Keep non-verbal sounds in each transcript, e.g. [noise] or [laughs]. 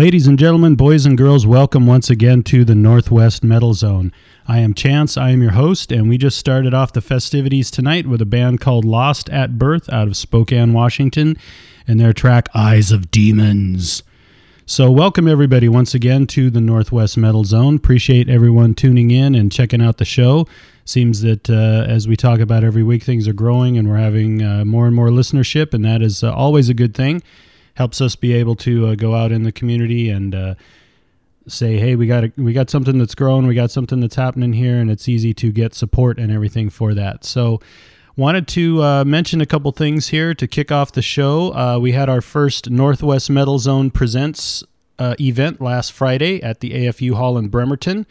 Ladies and gentlemen, boys and girls, welcome once again to the Northwest Metal Zone. I am Chance, I am your host, and we just started off the festivities tonight with a band called Lost at Birth out of Spokane, Washington, and their track Eyes of Demons. So, welcome everybody once again to the Northwest Metal Zone. Appreciate everyone tuning in and checking out the show. Seems that uh, as we talk about every week, things are growing and we're having uh, more and more listenership, and that is uh, always a good thing. Helps us be able to uh, go out in the community and uh, say, "Hey, we got a, we got something that's growing, we got something that's happening here," and it's easy to get support and everything for that. So, wanted to uh, mention a couple things here to kick off the show. Uh, we had our first Northwest Metal Zone presents uh, event last Friday at the AFU Hall in Bremerton.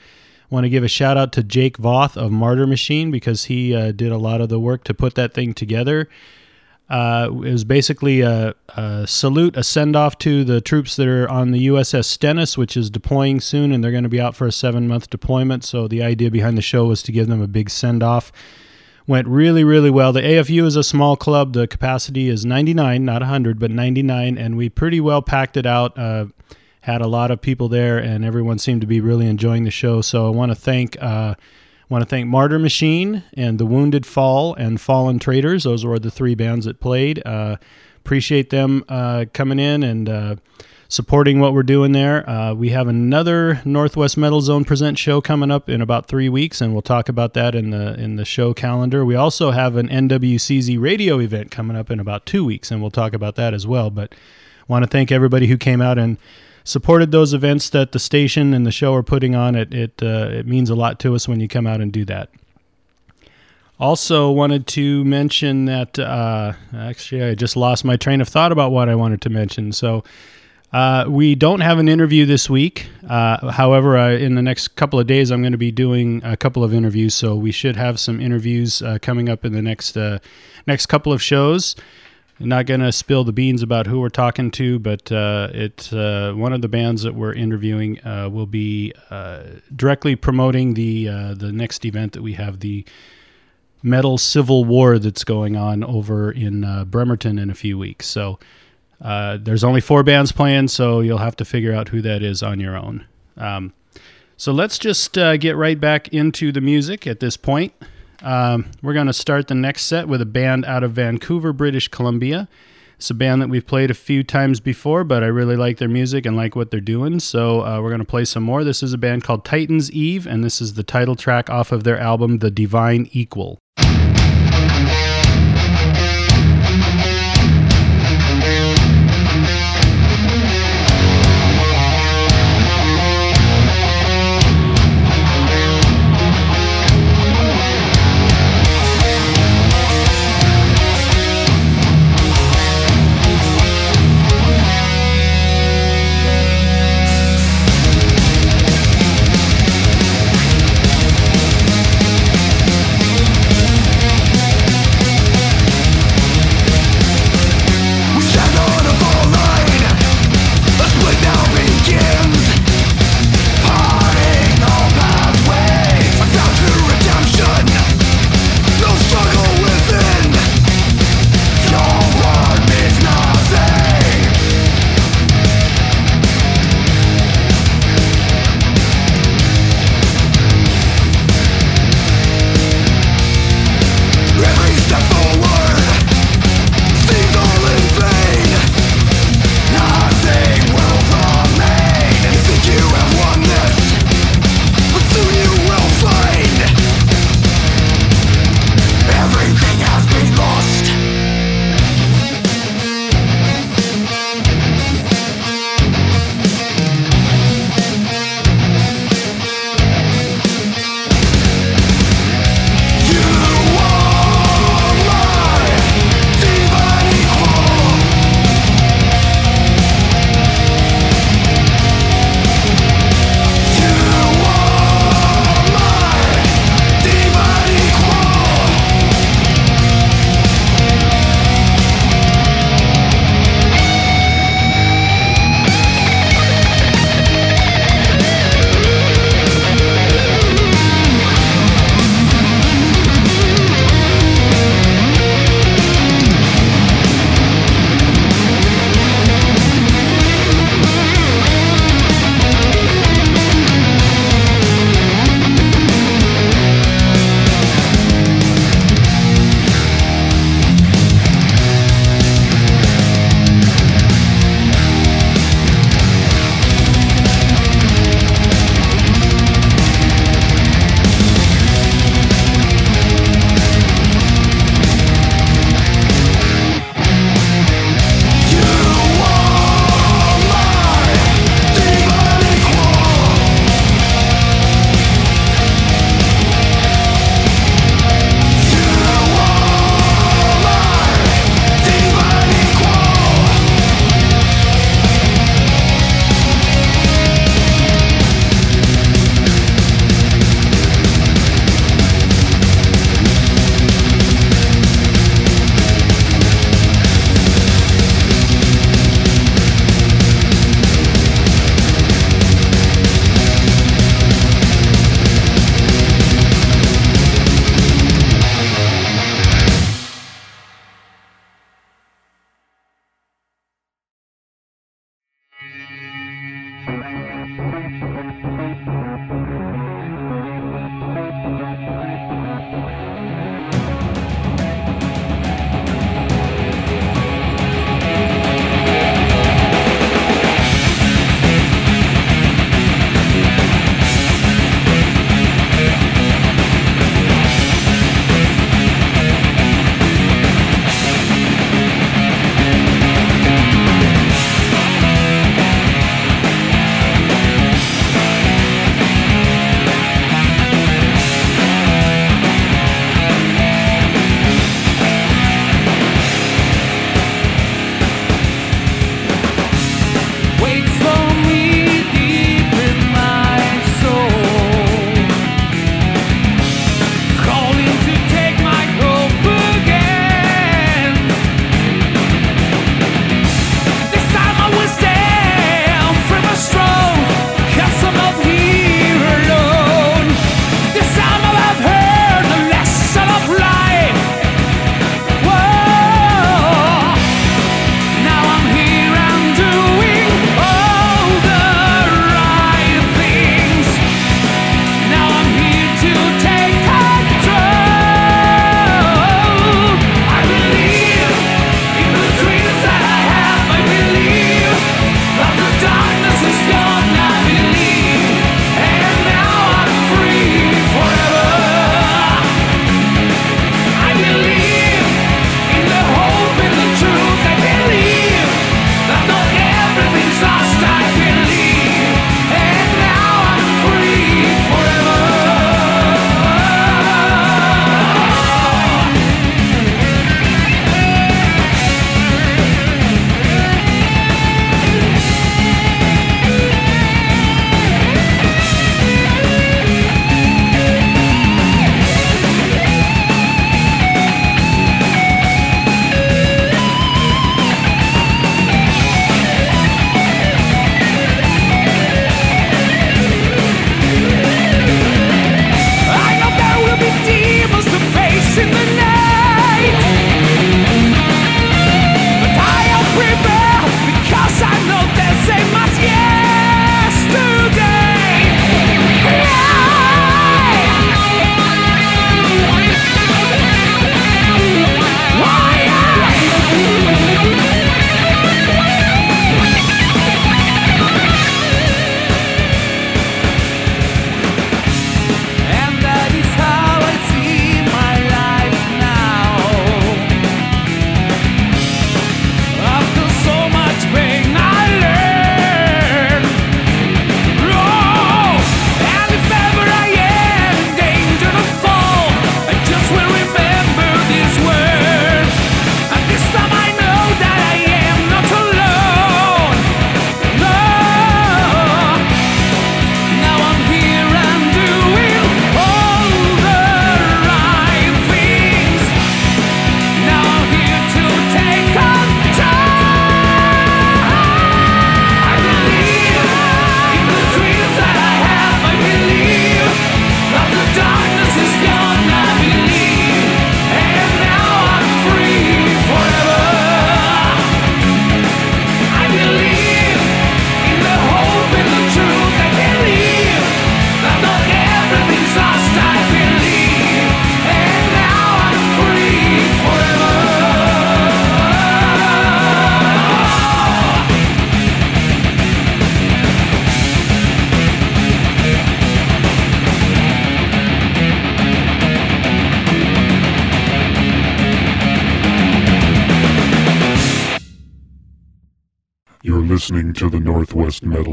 Want to give a shout out to Jake Voth of Martyr Machine because he uh, did a lot of the work to put that thing together. Uh, it was basically a, a salute, a send off to the troops that are on the USS Stennis, which is deploying soon, and they're going to be out for a seven month deployment. So the idea behind the show was to give them a big send off. Went really, really well. The AFU is a small club. The capacity is 99, not 100, but 99, and we pretty well packed it out. Uh, had a lot of people there, and everyone seemed to be really enjoying the show. So I want to thank uh, Want to thank Martyr Machine and The Wounded Fall and Fallen Traders. Those were the three bands that played. Uh, appreciate them uh, coming in and uh, supporting what we're doing there. Uh, we have another Northwest Metal Zone Present show coming up in about three weeks, and we'll talk about that in the in the show calendar. We also have an NWCZ radio event coming up in about two weeks, and we'll talk about that as well. But want to thank everybody who came out and supported those events that the station and the show are putting on. It it uh, it means a lot to us when you come out and do that. Also, wanted to mention that uh, actually I just lost my train of thought about what I wanted to mention. So. Uh, we don't have an interview this week. Uh, however, uh, in the next couple of days, I'm going to be doing a couple of interviews, so we should have some interviews uh, coming up in the next uh, next couple of shows. Not going to spill the beans about who we're talking to, but uh, it's uh, one of the bands that we're interviewing uh, will be uh, directly promoting the uh, the next event that we have the metal civil war that's going on over in uh, Bremerton in a few weeks. So there's only four bands playing, so you'll have to figure out who that is on your own. Um, so let's just get right back into the music at this point. Um, we're going to start the next set with a band out of Vancouver, British Columbia. It's a band that we've played a few times before, but I really like their music and like what they're doing, so uh, we're going to play some more. This is a band called Titans Eve, and this is the title track off of their album, The Divine Equal.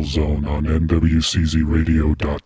Zone on NWCZRadio.com.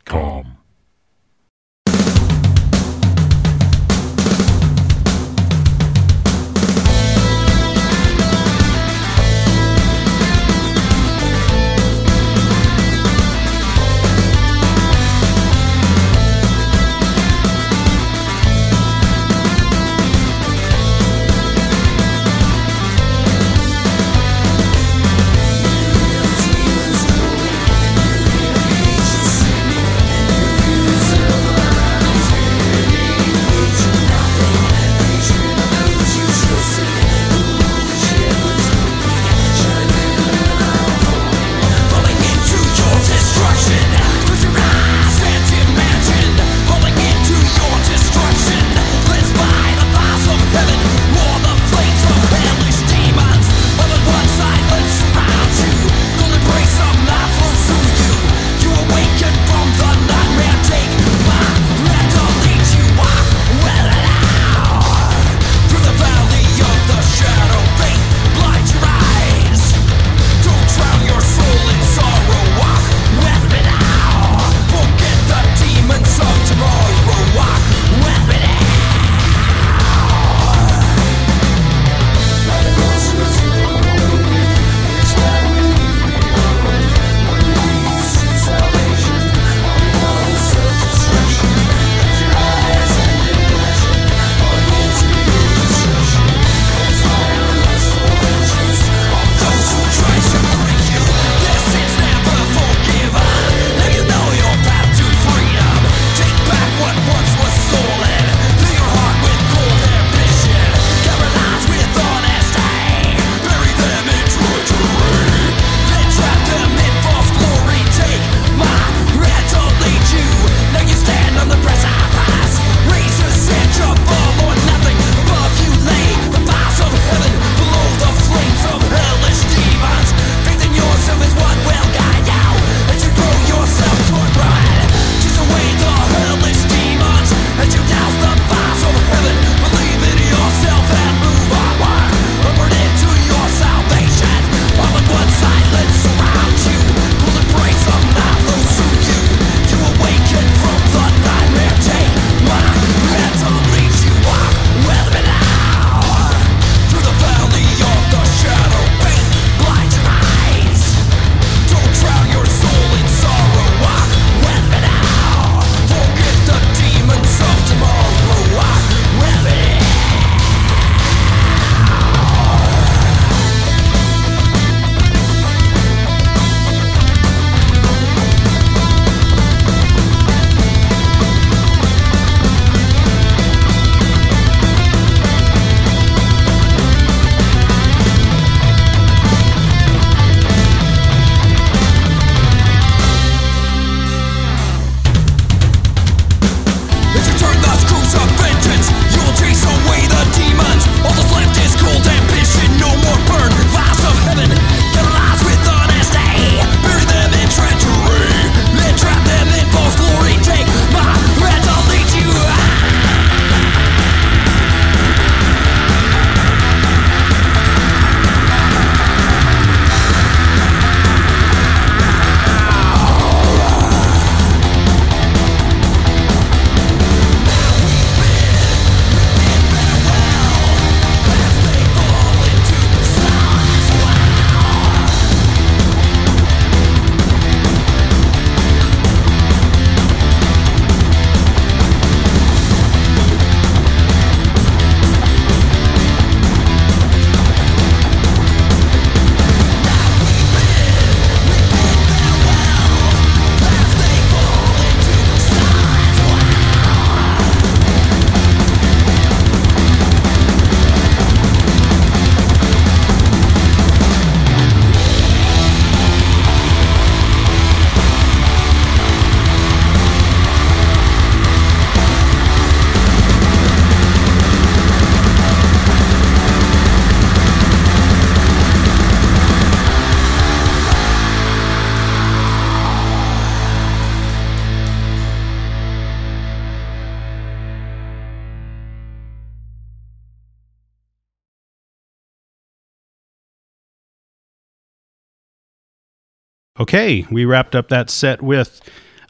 Okay, we wrapped up that set with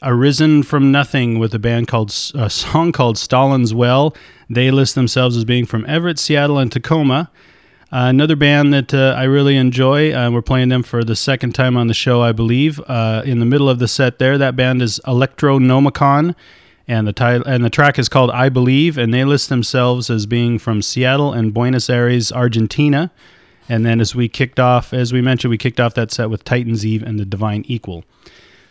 Arisen from Nothing with a band called a song called Stalin's Well. They list themselves as being from Everett, Seattle, and Tacoma. Uh, another band that uh, I really enjoy. Uh, we're playing them for the second time on the show, I believe. Uh, in the middle of the set, there, that band is Electronomicon, and the title and the track is called "I Believe." And they list themselves as being from Seattle and Buenos Aires, Argentina. And then, as we kicked off, as we mentioned, we kicked off that set with Titans Eve and the Divine Equal.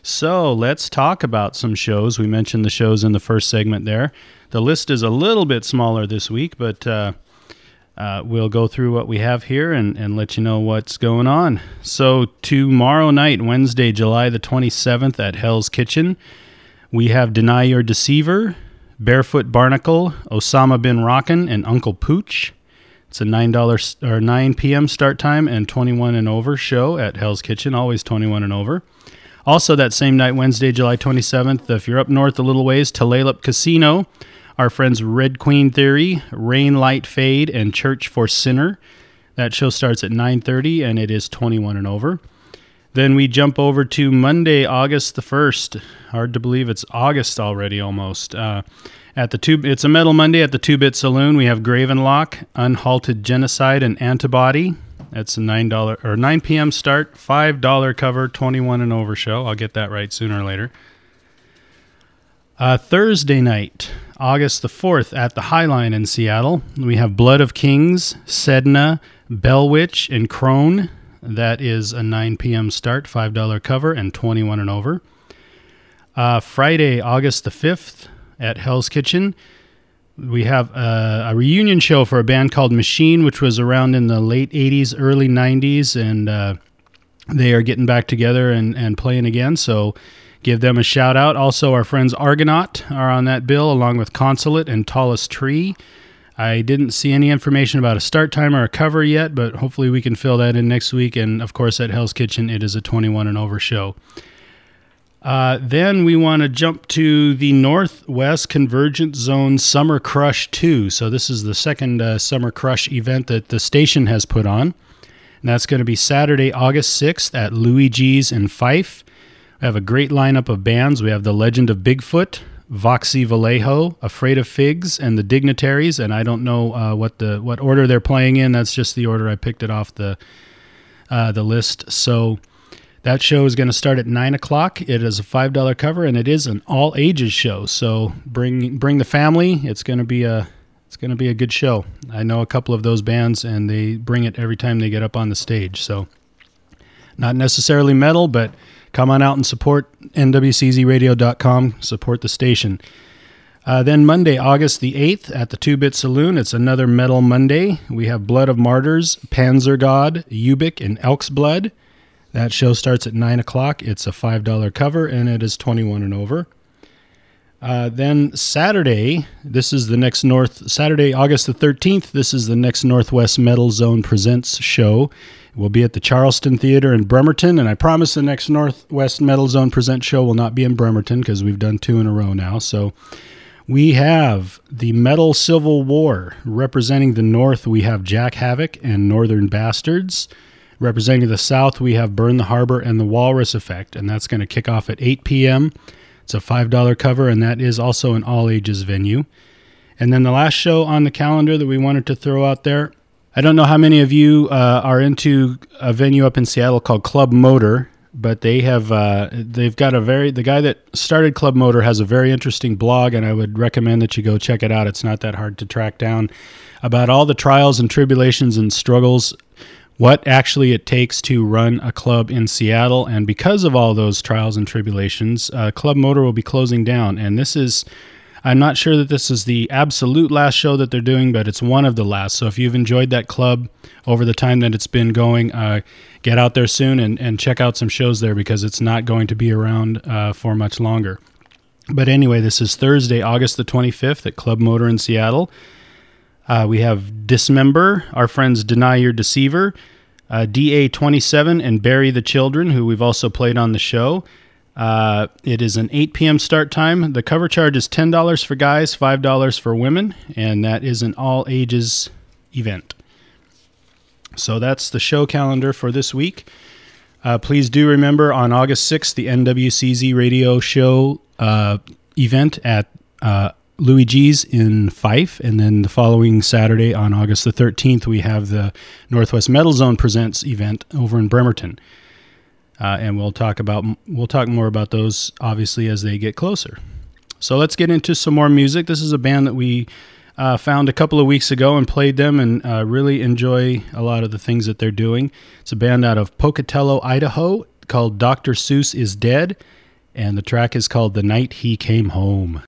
So let's talk about some shows. We mentioned the shows in the first segment there. The list is a little bit smaller this week, but uh, uh, we'll go through what we have here and, and let you know what's going on. So, tomorrow night, Wednesday, July the 27th, at Hell's Kitchen, we have Deny Your Deceiver, Barefoot Barnacle, Osama Bin Rockin', and Uncle Pooch. It's a nine dollars or nine p.m. start time and twenty one and over show at Hell's Kitchen. Always twenty one and over. Also, that same night, Wednesday, July twenty seventh, if you're up north a little ways, Tulalip Casino, our friends Red Queen Theory, Rain Light Fade, and Church for Sinner. That show starts at nine thirty and it is twenty one and over. Then we jump over to Monday, August the first. Hard to believe it's August already, almost. Uh, at the two, it's a Metal Monday at the Two Bit Saloon. We have Gravenlock, Unhalted Genocide, and Antibody. That's a nine dollar or nine p.m. start, five dollar cover, twenty one and over show. I'll get that right sooner or later. Uh, Thursday night, August the fourth, at the Highline in Seattle, we have Blood of Kings, Sedna, Bellwitch, and Crone. That is a nine p.m. start, five dollar cover, and twenty one and over. Uh, Friday, August the fifth, at Hell's Kitchen. We have a, a reunion show for a band called Machine, which was around in the late 80s, early 90s, and uh, they are getting back together and, and playing again. So give them a shout out. Also, our friends Argonaut are on that bill, along with Consulate and Tallest Tree. I didn't see any information about a start time or a cover yet, but hopefully we can fill that in next week. And of course, at Hell's Kitchen, it is a 21 and over show. Uh, then we want to jump to the Northwest Convergence Zone Summer Crush 2. So, this is the second uh, Summer Crush event that the station has put on. And that's going to be Saturday, August 6th at Luigi's in Fife. We have a great lineup of bands. We have The Legend of Bigfoot, Voxy Vallejo, Afraid of Figs, and The Dignitaries. And I don't know uh, what the what order they're playing in. That's just the order I picked it off the uh, the list. So that show is going to start at nine o'clock. It is a five dollar cover, and it is an all ages show. So bring bring the family. It's going to be a it's going to be a good show. I know a couple of those bands, and they bring it every time they get up on the stage. So not necessarily metal, but come on out and support nwczradio.com. Support the station. Uh, then Monday, August the 8th at the Two Bit Saloon, it's another Metal Monday. We have Blood of Martyrs, Panzer God, Ubik, and Elk's Blood. That show starts at 9 o'clock. It's a $5 cover and it is 21 and over. Uh, then Saturday, this is the next North, Saturday, August the 13th, this is the next Northwest Metal Zone Presents show. We'll be at the Charleston Theater in Bremerton, and I promise the next Northwest Metal Zone Present show will not be in Bremerton because we've done two in a row now. So we have the Metal Civil War representing the North. We have Jack Havoc and Northern Bastards. Representing the South, we have Burn the Harbor and the Walrus Effect, and that's going to kick off at 8 p.m. It's a $5 cover, and that is also an all ages venue. And then the last show on the calendar that we wanted to throw out there I don't know how many of you uh, are into a venue up in Seattle called Club Motor, but they have uh, they've got a very the guy that started Club Motor has a very interesting blog, and I would recommend that you go check it out. It's not that hard to track down about all the trials and tribulations and struggles, what actually it takes to run a club in Seattle, and because of all those trials and tribulations, uh, Club Motor will be closing down, and this is I'm not sure that this is the absolute last show that they're doing, but it's one of the last. So if you've enjoyed that club over the time that it's been going, uh, get out there soon and, and check out some shows there because it's not going to be around uh, for much longer. But anyway, this is Thursday, August the 25th at Club Motor in Seattle. Uh, we have Dismember, our friends Deny Your Deceiver, uh, DA27, and Bury the Children, who we've also played on the show. Uh, it is an 8 p.m. start time. The cover charge is $10 for guys, $5 for women, and that is an all ages event. So that's the show calendar for this week. Uh, please do remember on August 6th, the NWCZ radio show uh, event at uh, Luigi's in Fife. And then the following Saturday, on August the 13th, we have the Northwest Metal Zone Presents event over in Bremerton. Uh, and we'll talk about we'll talk more about those obviously as they get closer. So let's get into some more music. This is a band that we uh, found a couple of weeks ago and played them and uh, really enjoy a lot of the things that they're doing. It's a band out of Pocatello, Idaho called Dr. Seuss is Dead, and the track is called The Night He Came Home.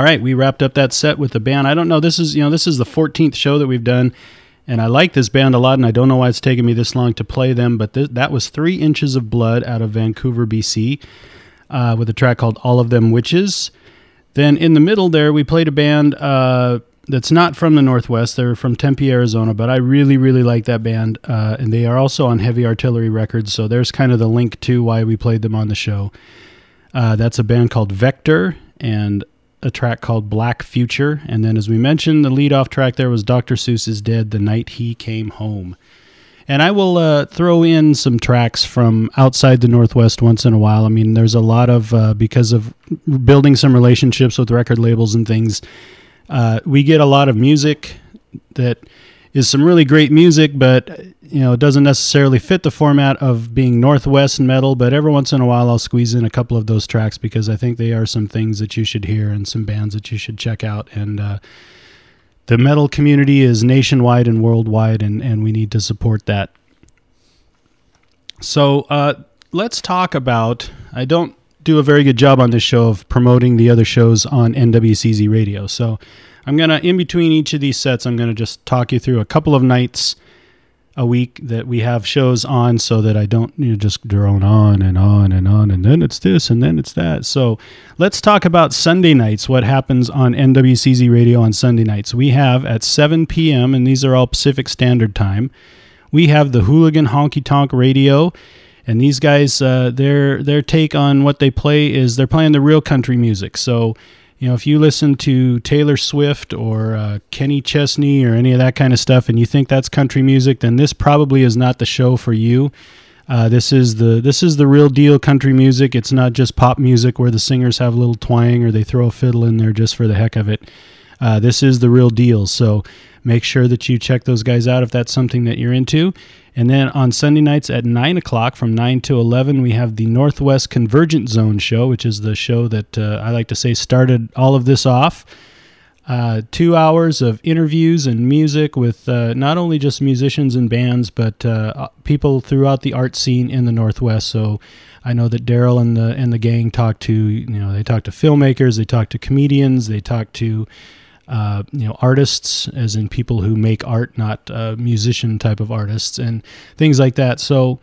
All right, we wrapped up that set with the band. I don't know. This is you know this is the 14th show that we've done, and I like this band a lot, and I don't know why it's taken me this long to play them. But th- that was Three Inches of Blood out of Vancouver, BC, uh, with a track called "All of Them Witches." Then in the middle there, we played a band uh, that's not from the Northwest. They're from Tempe, Arizona, but I really really like that band, uh, and they are also on Heavy Artillery Records. So there's kind of the link to why we played them on the show. Uh, that's a band called Vektor and a track called Black Future. And then, as we mentioned, the lead off track there was Dr. Seuss's Dead the Night He Came Home. And I will uh, throw in some tracks from outside the Northwest once in a while. I mean, there's a lot of, uh, because of building some relationships with record labels and things, uh, we get a lot of music that is some really great music, but you know, it doesn't necessarily fit the format of being Northwest metal. But every once in a while, I'll squeeze in a couple of those tracks because I think they are some things that you should hear and some bands that you should check out. And uh, the metal community is nationwide and worldwide, and, and we need to support that. So uh, let's talk about. I don't do a very good job on this show of promoting the other shows on NWCZ radio. So I'm going to, in between each of these sets, I'm going to just talk you through a couple of nights a week that we have shows on so that I don't you know, just drone on and on and on and then it's this and then it's that. So let's talk about Sunday nights, what happens on NWCZ radio on Sunday nights. We have at 7 p.m., and these are all Pacific Standard Time, we have the Hooligan Honky Tonk Radio. And these guys, uh, their their take on what they play is they're playing the real country music. So you know, if you listen to Taylor Swift or uh, Kenny Chesney or any of that kind of stuff, and you think that's country music, then this probably is not the show for you. Uh, this is the this is the real deal country music. It's not just pop music where the singers have a little twang or they throw a fiddle in there just for the heck of it. Uh, this is the real deal. So make sure that you check those guys out if that's something that you're into. And then on Sunday nights at 9 o'clock from 9 to 11, we have the Northwest Convergence Zone show, which is the show that uh, I like to say started all of this off. Uh, two hours of interviews and music with uh, not only just musicians and bands, but uh, people throughout the art scene in the Northwest. So I know that Daryl and the and the gang talk to you know they talk to filmmakers, they talk to comedians, they talk to uh, you know artists, as in people who make art, not uh, musician type of artists, and things like that. So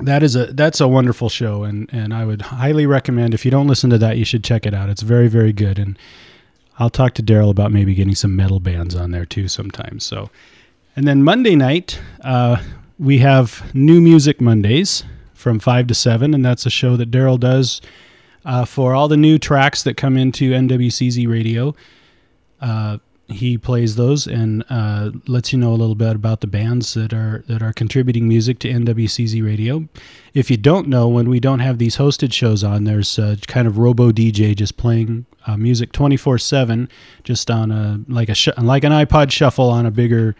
that is a that's a wonderful show, and and I would highly recommend if you don't listen to that, you should check it out. It's very very good, and I'll talk to Daryl about maybe getting some metal bands on there too sometimes. So, and then Monday night uh, we have New Music Mondays from five to seven, and that's a show that Daryl does uh, for all the new tracks that come into NWCZ Radio. Uh, he plays those and uh, lets you know a little bit about the bands that are that are contributing music to NWCZ Radio. If you don't know, when we don't have these hosted shows on, there's uh, kind of robo DJ just playing uh, music 24 seven, just on a like a sh- like an iPod shuffle on a bigger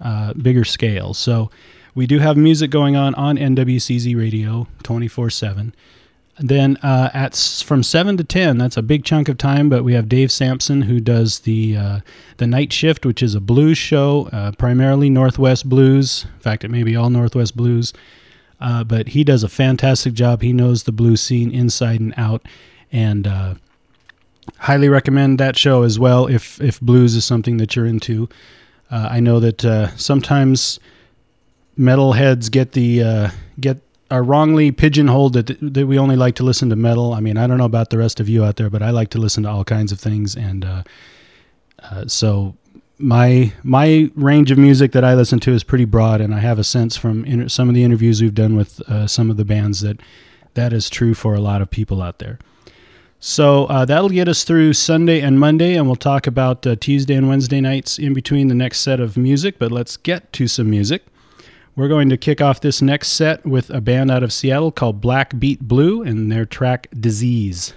uh, bigger scale. So we do have music going on on NWCZ Radio 24 seven. Then uh, at from seven to ten, that's a big chunk of time. But we have Dave Sampson who does the uh, the night shift, which is a blues show, uh, primarily Northwest blues. In fact, it may be all Northwest blues. Uh, but he does a fantastic job. He knows the blues scene inside and out, and uh, highly recommend that show as well. If if blues is something that you're into, uh, I know that sometimes metalheads get the get are wrongly pigeonholed that that we only like to listen to metal. I mean, I don't know about the rest of you out there, but I like to listen to all kinds of things, and uh, uh, so my my range of music that I listen to is pretty broad, and I have a sense from inter- some of the interviews we've done with uh, some of the bands that that is true for a lot of people out there. So uh, that'll get us through Sunday and Monday, and we'll talk about uh, Tuesday and Wednesday nights in between the next set of music. But let's get to some music. We're going to kick off this next set with a band out of Seattle called Black Beat Blue and their track Disease.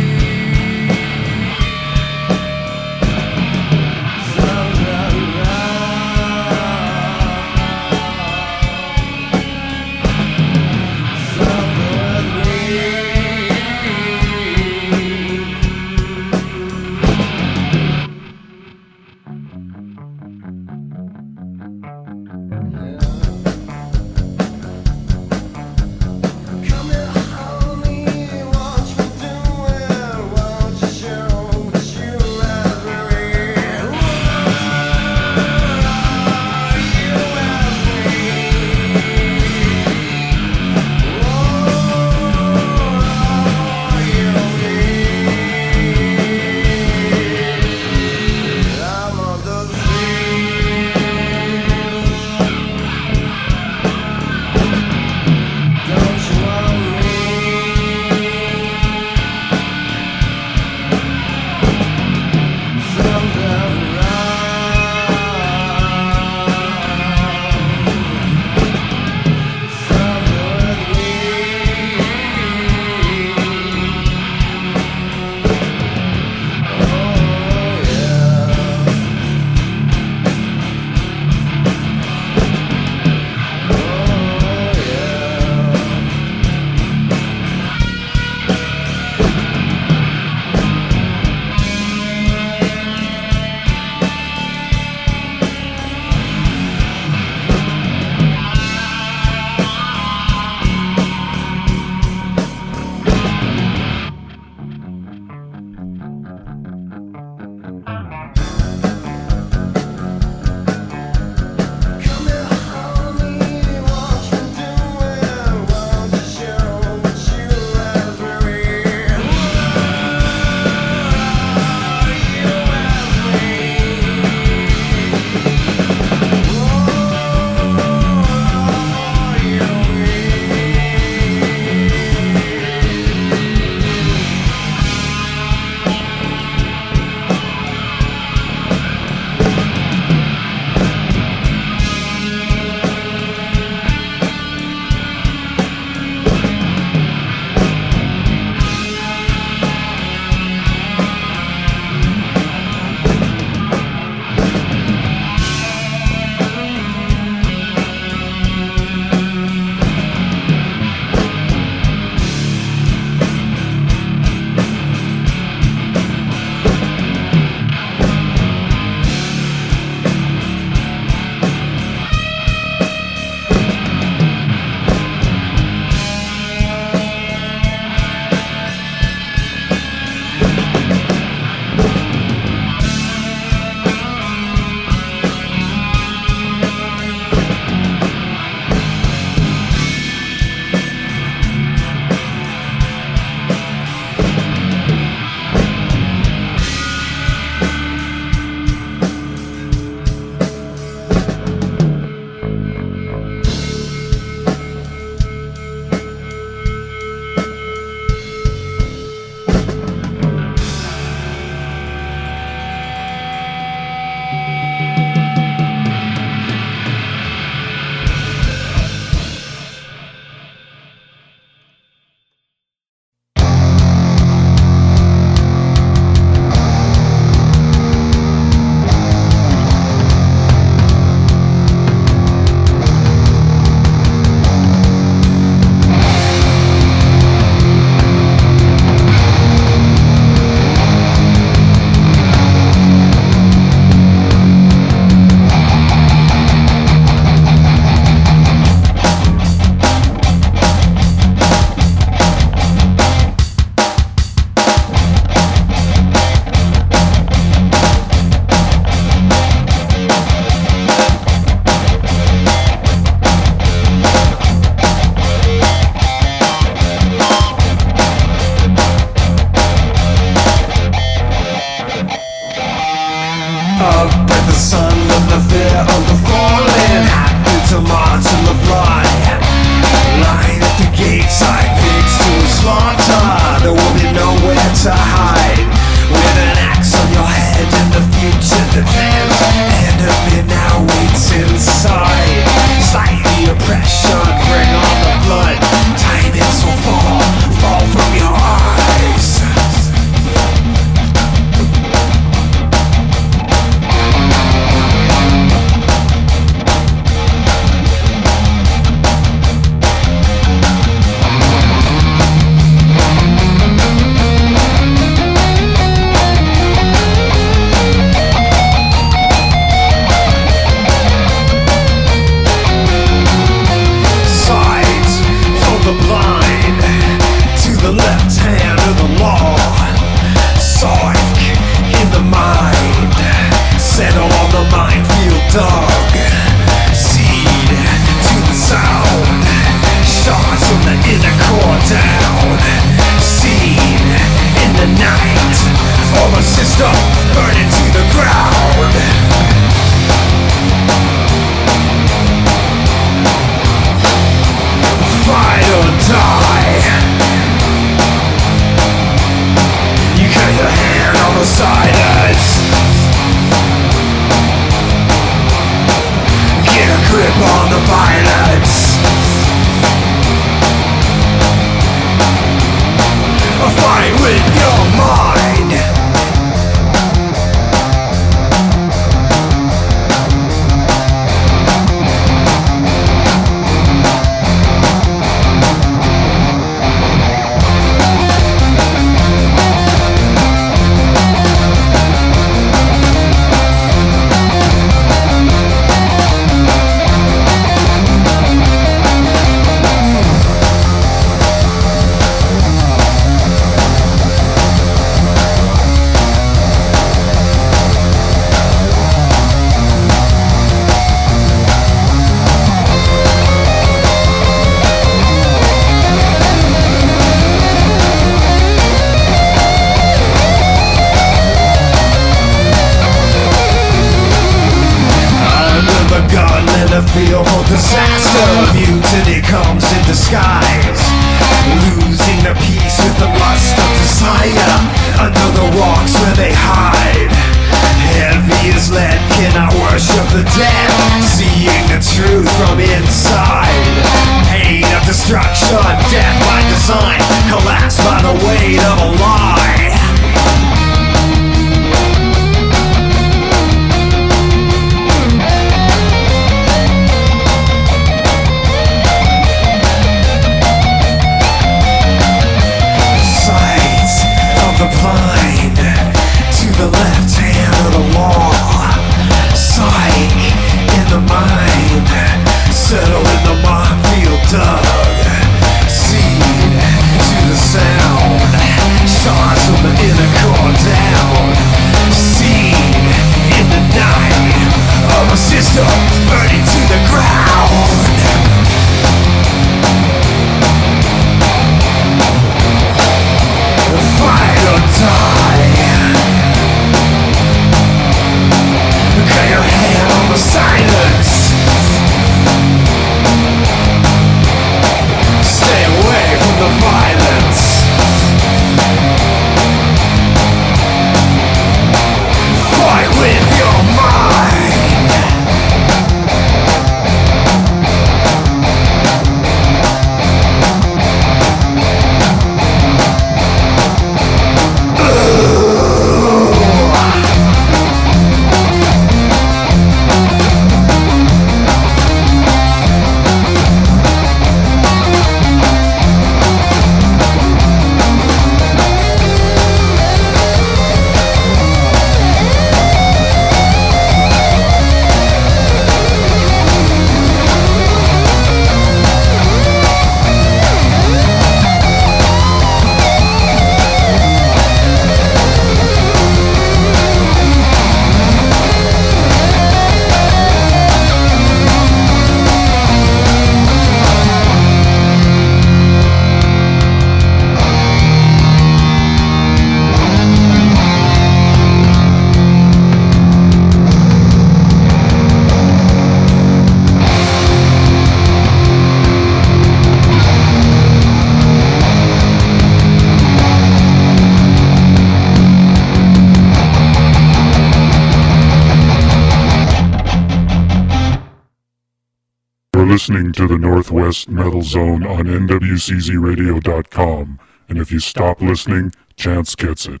Best Metal Zone on NWCZRadio.com. And if you stop listening, Chance gets it.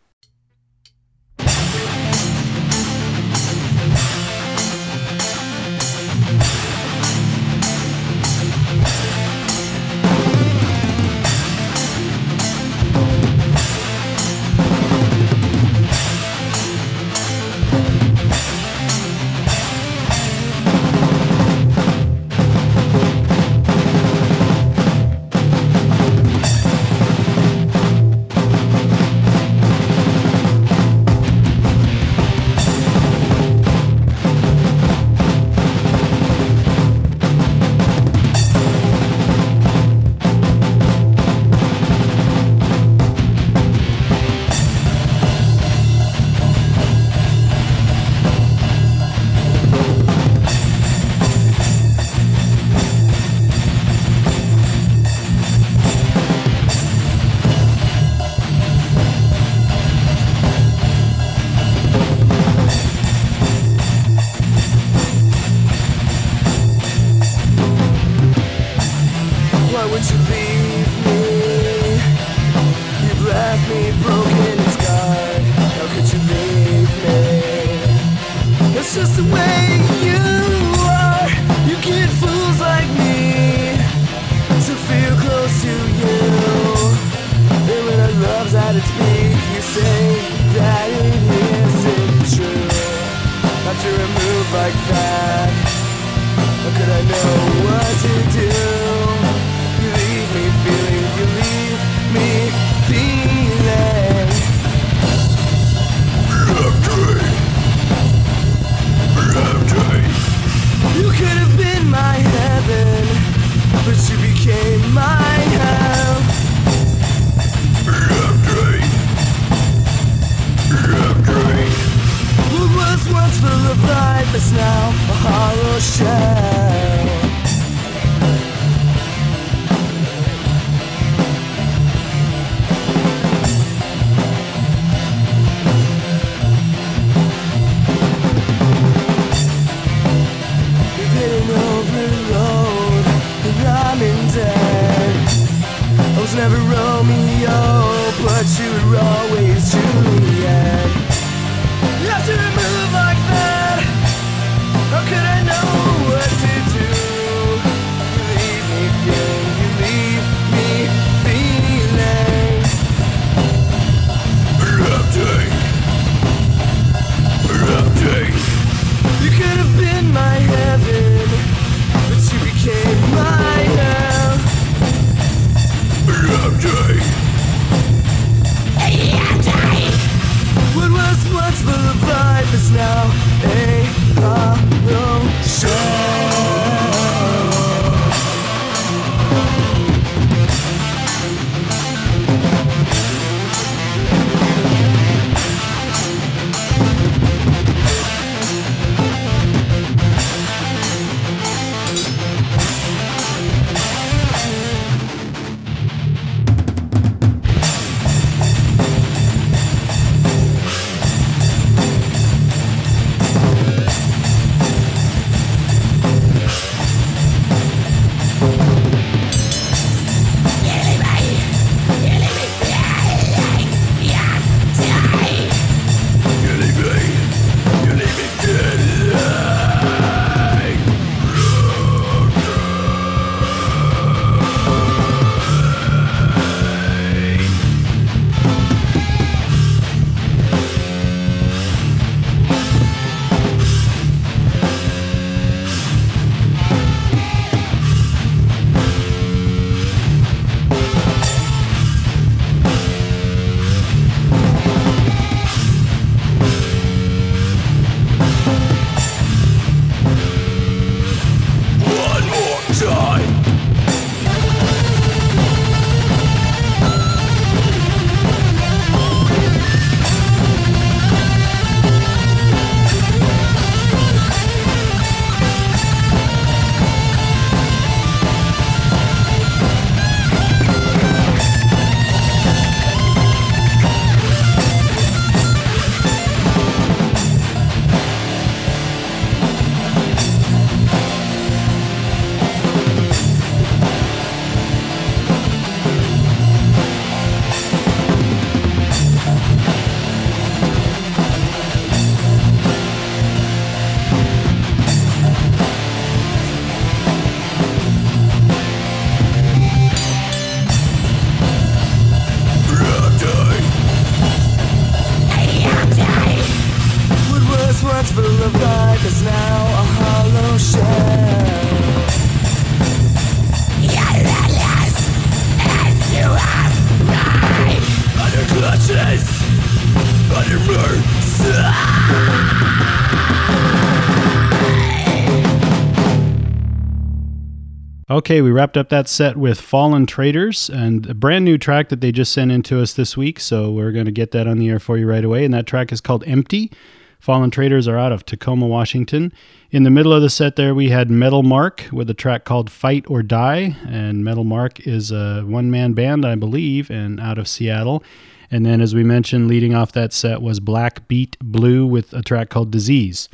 Okay, we wrapped up that set with Fallen Traders and a brand new track that they just sent in to us this week. So we're going to get that on the air for you right away. And that track is called Empty. Fallen Traders are out of Tacoma, Washington. In the middle of the set there, we had Metal Mark with a track called Fight or Die. And Metal Mark is a one man band, I believe, and out of Seattle. And then, as we mentioned, leading off that set was Black Beat Blue with a track called Disease.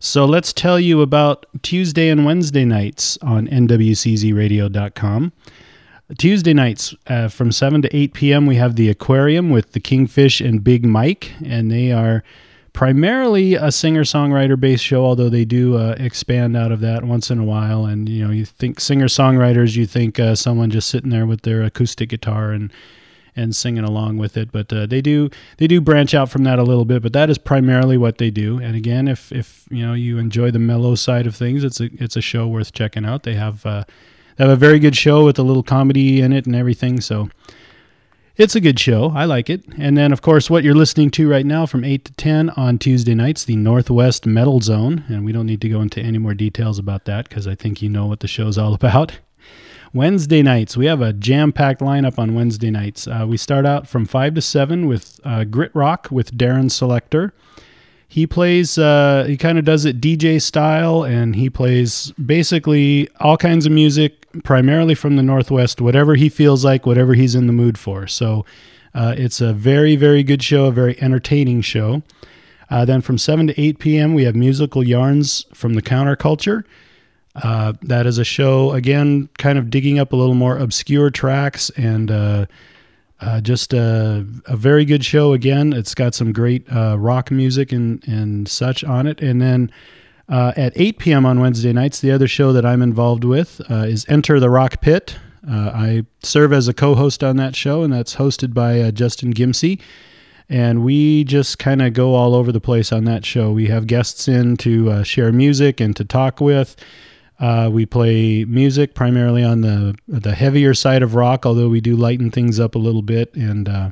So let's tell you about Tuesday and Wednesday nights on NWCZRadio.com. Tuesday nights uh, from 7 to 8 p.m., we have the Aquarium with the Kingfish and Big Mike, and they are primarily a singer songwriter based show, although they do uh, expand out of that once in a while. And you know, you think singer songwriters, you think uh, someone just sitting there with their acoustic guitar and and singing along with it. But uh, they do they do branch out from that a little bit. But that is primarily what they do. And again, if if you know you enjoy the mellow side of things, it's a it's a show worth checking out. They have uh, they have a very good show with a little comedy in it and everything. So. It's a good show. I like it. And then, of course, what you're listening to right now from 8 to 10 on Tuesday nights, the Northwest Metal Zone. And we don't need to go into any more details about that because I think you know what the show's all [laughs] about. Wednesday nights, we have a jam packed lineup on Wednesday nights. Uh, we start out from 5 to 7 with uh, Grit Rock with Darren Selector. He plays, uh, he kind of does it DJ style, and he plays basically all kinds of music, primarily from the Northwest, whatever he feels like, whatever he's in the mood for. So uh, it's a very, very good show, a very entertaining show. Uh, then from 7 to 8 p.m., we have musical yarns from the counterculture. Uh, that is a show, again, kind of digging up a little more obscure tracks and uh, uh, just a, a very good show. Again, it's got some great uh, rock music and, and such on it. And then uh, at 8 p.m. on Wednesday nights, the other show that I'm involved with uh, is Enter the Rock Pit. I serve as a co host on that show, and that's hosted by Justin Gimsey. And we just kind of go all over the place on that show. We have guests in to uh, share music and to talk with. Uh, we play music primarily on the the heavier side of rock, although we do lighten things up a little bit. And uh,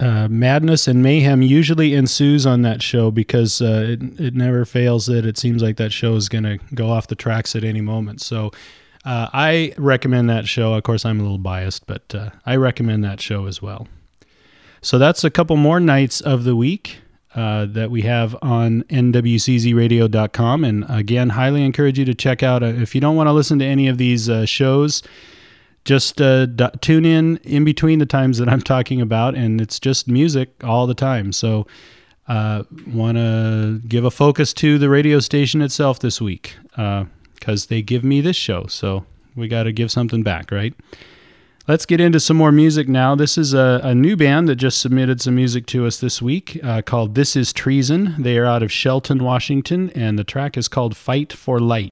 uh, madness and mayhem usually ensues on that show because uh, it it never fails that it seems like that show is going to go off the tracks at any moment. So. Uh, I recommend that show. Of course, I'm a little biased, but uh, I recommend that show as well. So that's a couple more nights of the week uh, that we have on nwczradio.com. And again, highly encourage you to check out. Uh, if you don't want to listen to any of these uh, shows, just uh, d- tune in in between the times that I'm [laughs] talking about, and it's just music all the time. So, want to give a focus to the radio station itself this week because they give me this show. So, we got to give something back, right? Let's get into some more music now. This is a, a new band that just submitted some music to us this week uh, called This Is Treason. They are out of Shelton, Washington, and the track is called Fight for Light.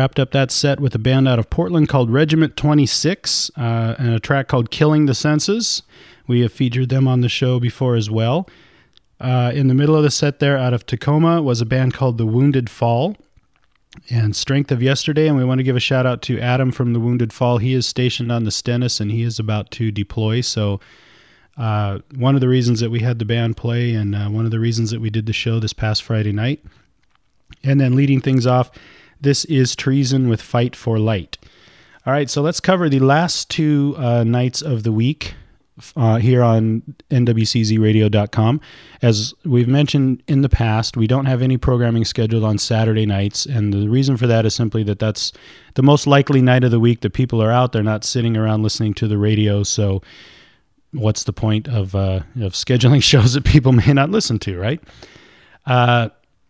Wrapped up that set with a band out of Portland called Regiment 26 uh, and a track called Killing the Senses. We have featured them on the show before as well. Uh, in the middle of the set there, out of Tacoma, was a band called The Wounded Fall and Strength of Yesterday. And we want to give a shout out to Adam from The Wounded Fall. He is stationed on the Stennis and he is about to deploy. So, uh, one of the reasons that we had the band play and uh, one of the reasons that we did the show this past Friday night. And then leading things off, this is Treason with Fight for Light. All right, so let's cover the last two uh, nights of the week uh, here on nwczradio.com. As we've mentioned in the past, we don't have any programming scheduled on Saturday nights, and the reason for that is simply that that's the most likely night of the week that people are out. They're not sitting around listening to the radio, so what's the point of uh, of scheduling [laughs] shows that people may not listen to, right? Uh,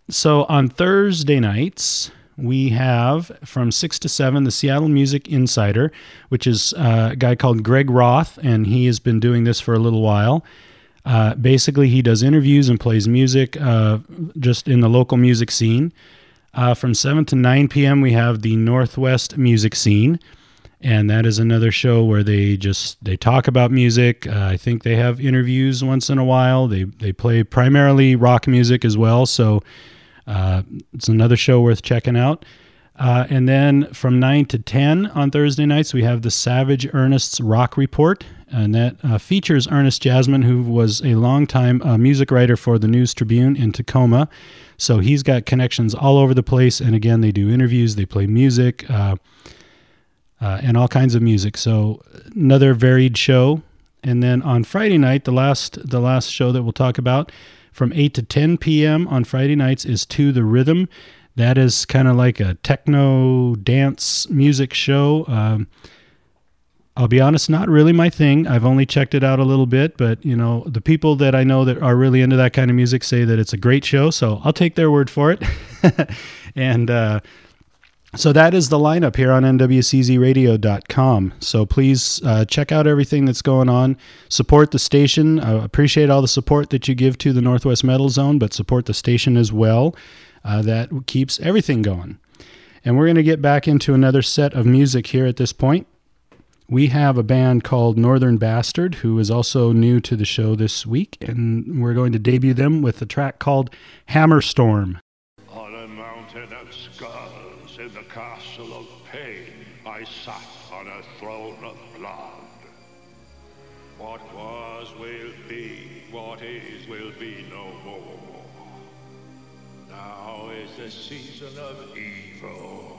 so on Thursday nights, we have from 6 to 7 the Seattle Music Insider, which is uh, a guy called Greg Roth, and he has been doing this for a little while. Uh, basically, he does interviews and plays music uh, just in the local music scene. Uh, from 7 to 9 p.m., we have the Northwest Music Scene. And that is another show where they just they talk about music. Uh, I think they have interviews once in a while. They they play primarily rock music as well. So uh, it's another show worth checking out. Uh, and then from 9 to 10 on Thursday nights, we have the Savage Ernest's Rock Report. And that uh, features Ernest Jasmine, who was a longtime uh, music writer for the News Tribune in Tacoma. So he's got connections all over the place. And again, they do interviews, they play music, uh, uh, and all kinds of music. So another varied show. And then on Friday night, the last the last show that we'll talk about from 8 to 10 p.m. on Friday nights is To the Rhythm. That is kind of like a techno dance music show. Um, I'll be honest, not really my thing. I've only checked it out a little bit, but you know, the people that I know that are really into that kind of music say that it's a great show, so I'll take their word for it. [laughs] and uh, so that is the lineup here on nwczradio.com. So please uh, check out everything that's going on. Support the station. I appreciate all the support that you give to the Northwest Metal Zone, but support the station as well. Uh, that keeps everything going. And we're going to get back into another set of music here at this point. We have a band called Northern Bastard, who is also new to the show this week, and we're going to debut them with a track called Hammerstorm. The season of evil.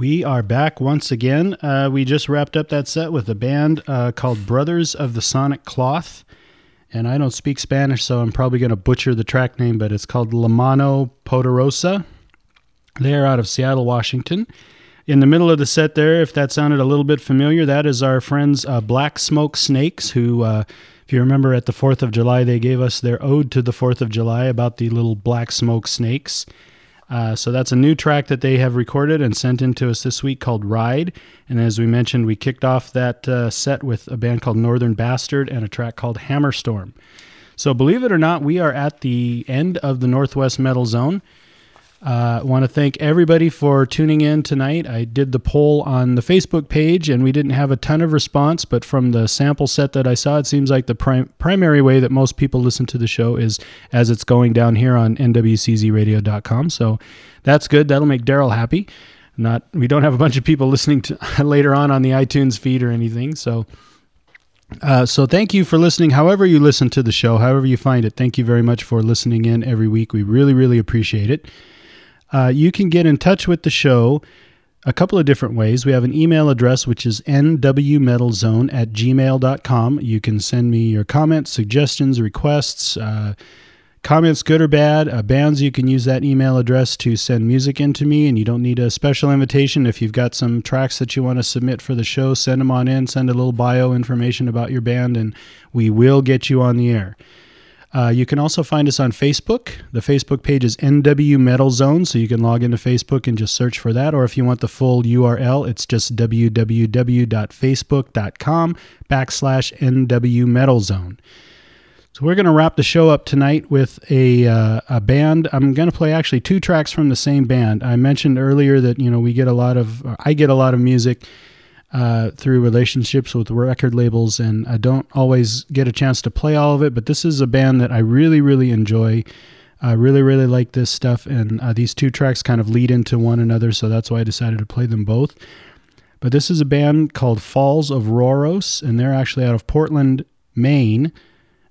We are back once again. Uh, we just wrapped up that set with a band uh, called Brothers of the Sonic Cloth. And I don't speak Spanish, so I'm probably going to butcher the track name, but it's called La Mano Poderosa. They're out of Seattle, Washington. In the middle of the set there, if that sounded a little bit familiar, that is our friends uh, Black Smoke Snakes, who, uh, if you remember at the 4th of July, they gave us their ode to the 4th of July about the little black smoke snakes. Uh, so that's a new track that they have recorded and sent in to us this week called Ride. And as we mentioned, we kicked off that uh, set with a band called Northern Bastard and a track called Hammerstorm. So believe it or not, we are at the end of the Northwest Metal Zone. I uh, want to thank everybody for tuning in tonight. I did the poll on the Facebook page and we didn't have a ton of response, but from the sample set that I saw, it seems like the prim- primary way that most people listen to the show is as it's going down here on nwczradio.com. So that's good. That'll make Daryl happy. Not we don't have a bunch of people listening to [laughs] later on on the iTunes feed or anything. So uh, so thank you for listening. However you listen to the show, however you find it, thank you very much for listening in every week. We really, really appreciate it. Uh, you can get in touch with the show a couple of different ways. We have an email address, which is nwmetalzone at gmail.com. You can send me your comments, suggestions, requests, uh, comments, good or bad, uh, bands. You can use that email address to send music into me, and you don't need a special invitation. If you've got some tracks that you want to submit for the show, send them on in, send a little bio information about your band, and we will get you on the air. Uh, you can also find us on Facebook. The Facebook page is NW Metal Zone, so you can log into Facebook and just search for that. Or if you want the full URL, it's just www.facebook.com backslash NW Metal Zone. So we're going to wrap the show up tonight with a uh, a band. I'm going to play actually two tracks from the same band. I mentioned earlier that you know we get a lot of I get a lot of music uh, through relationships with record labels, and I don't always get a chance to play all of it. But this is a band that I really, really enjoy. I really, really like this stuff, and uh, these two tracks kind of lead into one another, so that's why I decided to play them both. But this is a band called Falls of Rauros, and they're actually out of Portland, Maine.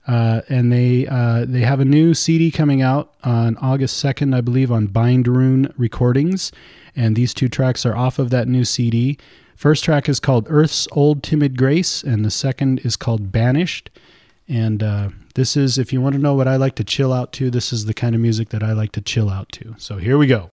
Uh, and they uh, they have a new CD coming out on August second, I believe, on Bindrune Recordings, and these two tracks are off of that new CD. First track is called Earth's Old Timid Grace, and the second is called Banished. And uh, this is, if you want to know what I like to chill out to, this is the kind of music that I like to chill out to. So here we go.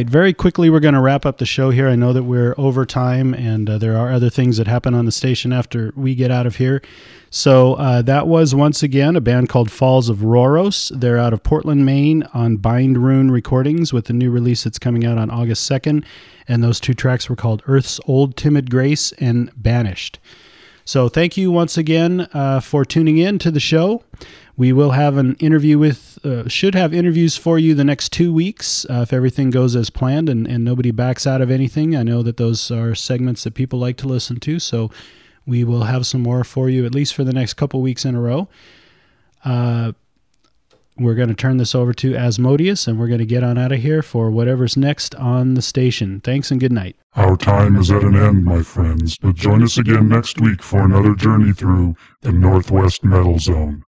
Right, very quickly, we're going to wrap up the show here. I know that we're over time and uh, there are other things that happen on the station after we get out of here. So, uh, that was once again a band called Falls of Rauros. They're out of Portland, Maine on Bindrune Recordings with a new release that's coming out on August 2nd. And those two tracks were called Earth's Old Timid Grace and Banished. So, thank you once again uh, for tuning in to the show. We will have an interview with, uh, should have interviews for you the next two weeks uh, if everything goes as planned and, and nobody backs out of anything. I know that those are segments that people like to listen to, so we will have some more for you at least for the next couple weeks in a row. We're going to turn this over to Asmodeus and we're going to get on out of here for whatever's next on the station. Thanks and good night. Our time is at an end, my friends, but join us again next week for another journey through the Northwest Metal Zone.